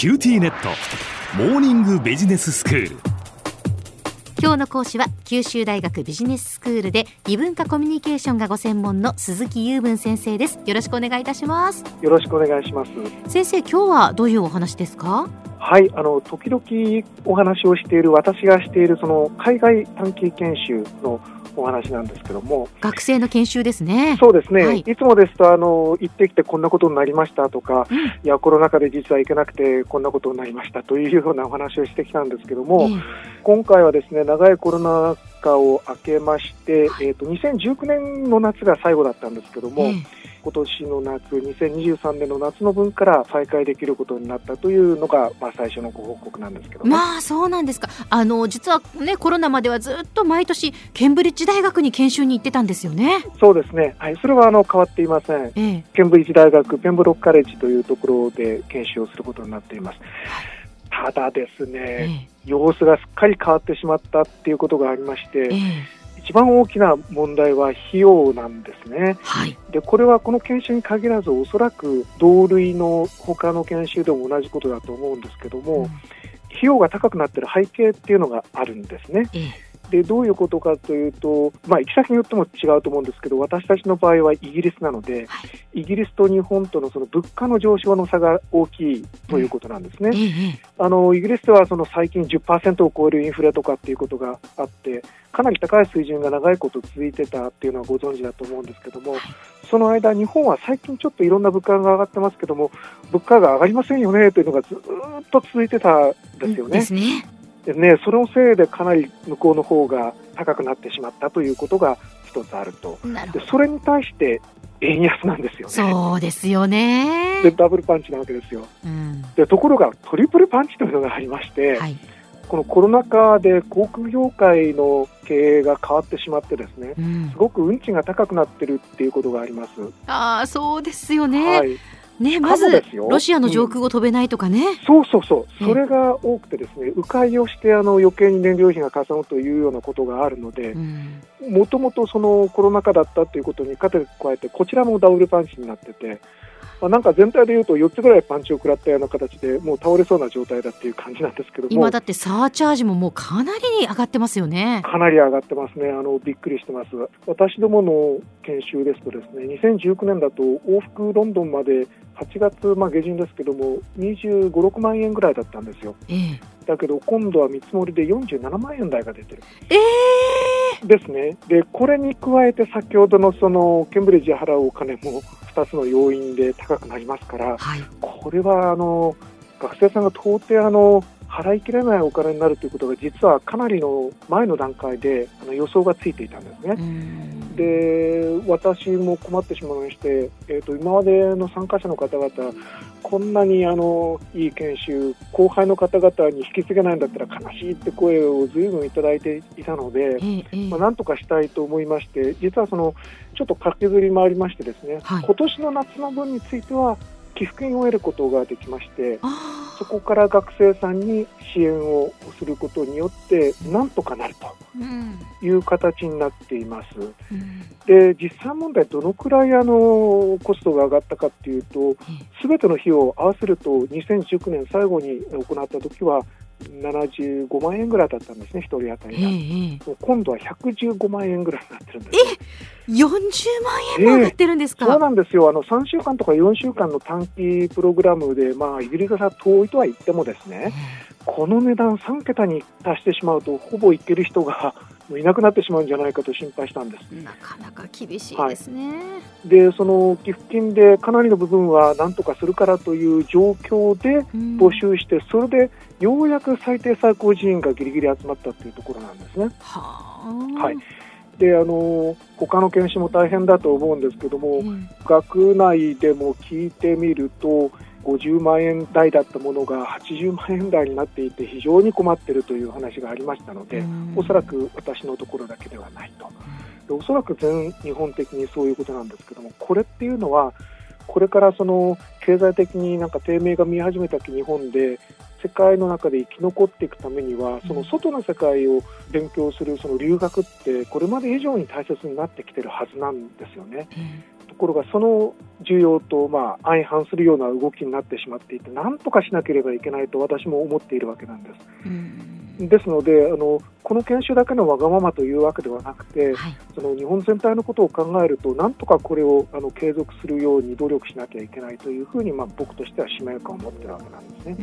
QTnet。モーニングビジネススクール。今日の講師は九州大学ビジネススクールで異文化コミュニケーションがご専門の鈴木右文先生です。よろしくお願いいたします。よろしくお願いします。先生今日はどういうお話ですか？はいあの時々お話をしている私がしているその海外短期研修のお話なんですけども。学生の研修ですね。そうですね、はい。い、つもですとあの行ってきてこんなことになりましたとか、うん。いやコロナ禍で実は行けなくてこんなことになりましたというようなお話をしてきたんですけども、え今回はですね長いコロナ禍を明けまして、えー、と2019年の夏が最後だったんですけども、ええ今年の夏、2023年の夏の分から再開できることになったというのが、まあ、最初のご報告なんですけどね。まあそうなんですか。あの実はねコロナまではずっと毎年ケンブリッジ大学に研修に行ってたんですよね。そうですね、はい、それはあの変わっていません。ええ。ケンブリッジ大学ペンブロックカレッジというところで研修をすることになっています。ただですね、え様子がすっかり変わってしまったっていうことがありましええて、え一番大きな問題は費用なんですね。はいで、これはこの研修に限らず、おそらく同類の他の研修でも同じことだと思うんですけども、うん費用が高くなっている背景っていうのがあるんですね。ええで、どういうことかというと、まあ、行き先によっても違うと思うんですけど、私たちの場合はイギリスなので、はイギリスと日本とのその物価の上昇の差が大きいということなんですね。ええええあのイギリスではその最近10%を超えるインフレとかっていうことがあって、かなり高い水準が長いこと続いてたっていうのはご存知だと思うんですけども、その間、日本は最近ちょっといろんな物価が上がってますけども、物価が上がりませんよねというのがずーっと続いてたんですよねでね、そのせいでかなり向こうの方が高くなってしまったということが一つあると。でそれに対して円安なんですよね。そうですよねでダブルパンチなわけですよ。うんでところがトリプルパンチというのがありまして、はいこのコロナ禍で航空業界の経営が変わってしまってですね、うんすごく運賃が高くなってるっていうことがあります。ああそうですよね、はい、ねまずロシアの上空を飛べないとかね、そうそうそう、うんそれが多くてですね、迂回をしてあの余計に燃料費がかさむというようなことがあるのでう、ん。もともとそのコロナ禍だったということに加えて、こちらもダブルパンチになってて、まあ、なんか全体でいうと4つぐらいパンチを食らったような形でもう倒れそうな状態だっていう感じなんですけども。今だってサーチャージももうかなり上がってますよね。かなり上がってますね。あのびっくりしてます。私どもの研修ですとですね2019年だと往復ロンドンまで8月、まあ、下旬ですけども25、6万円ぐらいだったんですよ。ええ。だけど今度は見積もりで47万円台が出てる。ええですね。でこれに加えて先ほどのそのケンブリッジで払うお金も2つの要因で高くなりますからはい。これはあの学生さんが到底あの払いきれないお金になるということが実はかなりの前の段階であの予想がついていたんですね。うん。で私も困ってしまいまして、えー、と今までの参加者の方々こんなにあのいい研修後輩の方々に引き継げないんだったら悲しいって声を随分いただいていたので、まあ、なんとかしたいと思いまして実はそのちょっと駆けずりもありましてですね、はい。今年の夏の分については寄付金を得ることができましてあそこから学生さんに支援をすることによってなんとかなるという形になっています。うん。で実際問題、どのくらいあのコストが上がったかっていうと、すべての費用を合わせると、2019年最後に行った時は、75万円ぐらいだったんですね、1人当たえりが。ええもう今度は115万円ぐらいになってるんですよ。え40万円も上がってるんですか、そうなんですよあの3週間とか4週間の短期プログラムで、まあ、イギリスが遠いとは言ってもですねこの値段3桁に達してしまうとほぼ行ける人がもういなくなってしまうんじゃないかと心配したんです。なかなか厳しいですね、でその寄付金でかなりの部分はなんとかするからという状況でうん。募集して、それでようやく最低最高人員がぎりぎり集まったというところなんですね。はあ。はい。であの他の研修も大変だと思うんですけども、ええ。学内でも聞いてみると、50万円台だったものが80万円台になっていて、非常に困っているという話がありましたので、うんおそらく私のところだけではないと。でおそらく全日本的にそういうことなんですけども、これっていうのは、これからその経済的になんか低迷が見始めた日本で、世界の中で生き残っていくためには、その外の世界を勉強するその留学って、これまで以上に大切になってきてるはずなんですよね。えところがその需要とまあ相反するような動きになってしまっていて、なんとかしなければいけないと私も思っているわけなんです。ですのであの、この研修だけのわがままというわけではなくて、はい、その日本全体のことを考えると、なんとかこれをあの継続するように努力しなきゃいけないというふうに、まあ、僕としては使命感を持っているわけなんですね。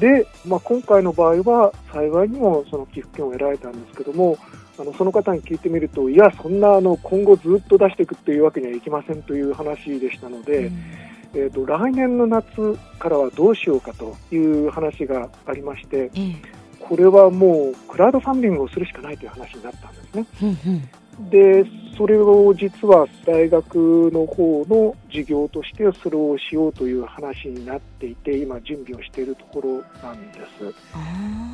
で、まあ、今回の場合は、幸いにもその寄付金を得られたんですけども、あのその方に聞いてみると、いや、そんなあの今後ずっと出していくっていうわけにはいきませんという話でしたので、えーと、来年の夏からはどうしようかという話がありまして、これはもうクラウドファンディングをするしかないという話になったんですね。でそれを実は大学の方の授業としてそれをしようという話になっていて今準備をしているところなんです。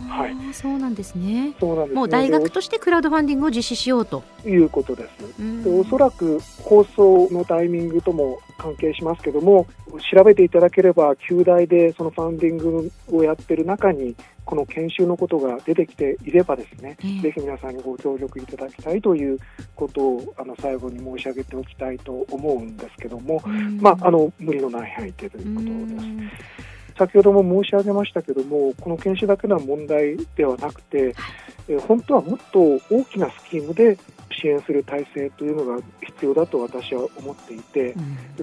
はい、そうなんですね。そうなんです、ね、もう大学としてクラウドファンディングを実施しようということです。でおそらく放送のタイミングとも関係しますけども調べていただければ旧大でそのファンディングをやってる中にこの研修のことが出てきていればですね、えー、ぜひ皆さんにご協力いただきたいということをあの最後に申し上げておきたいと思うんですけども、まあ、あの無理のない範囲でということです。先ほども申し上げましたけども、この研修だけの問題ではなくて、え本当はもっと大きなスキームで支援する体制というのが必要だと私は思っていて、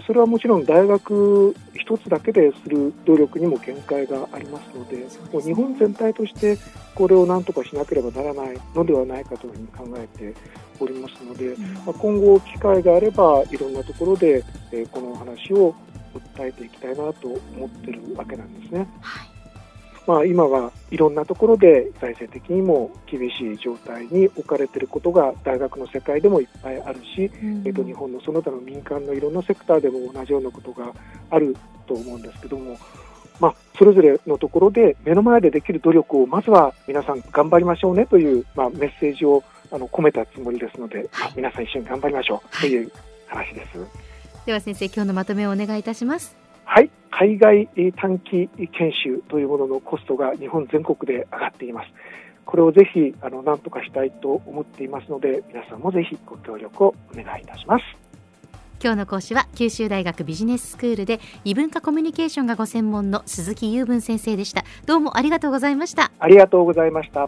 それはもちろん大学一つだけでする努力にも限界がありますので、もう日本全体としてこれをなんとかしなければならないのではないかというふうに考えておりますので、ま今後機会があればいろんなところで、えこの話を訴えていきたいなと思ってるわけなんですね。はいまあ、今はいろんなところで財政的にも厳しい状態に置かれていることが大学の世界でもいっぱいあるし、うん、えっと、日本のその他の民間のいろんなセクターでも同じようなことがあると思うんですけども、まあ、それぞれのところで目の前でできる努力をまずは皆さん頑張りましょうねという、まあ、メッセージをあの込めたつもりですので、はい、皆さん一緒に頑張りましょうという話です。はいでは先生今日のまとめをお願いいたします。はい。海外短期研修というもののコストが日本全国で上がっています。これをぜひあの何とかしたいと思っていますので皆さんもぜひご協力をお願いいたします。今日の講師は九州大学ビジネススクールで異文化コミュニケーションがご専門の鈴木雄文先生でした。どうもありがとうございました。ありがとうございました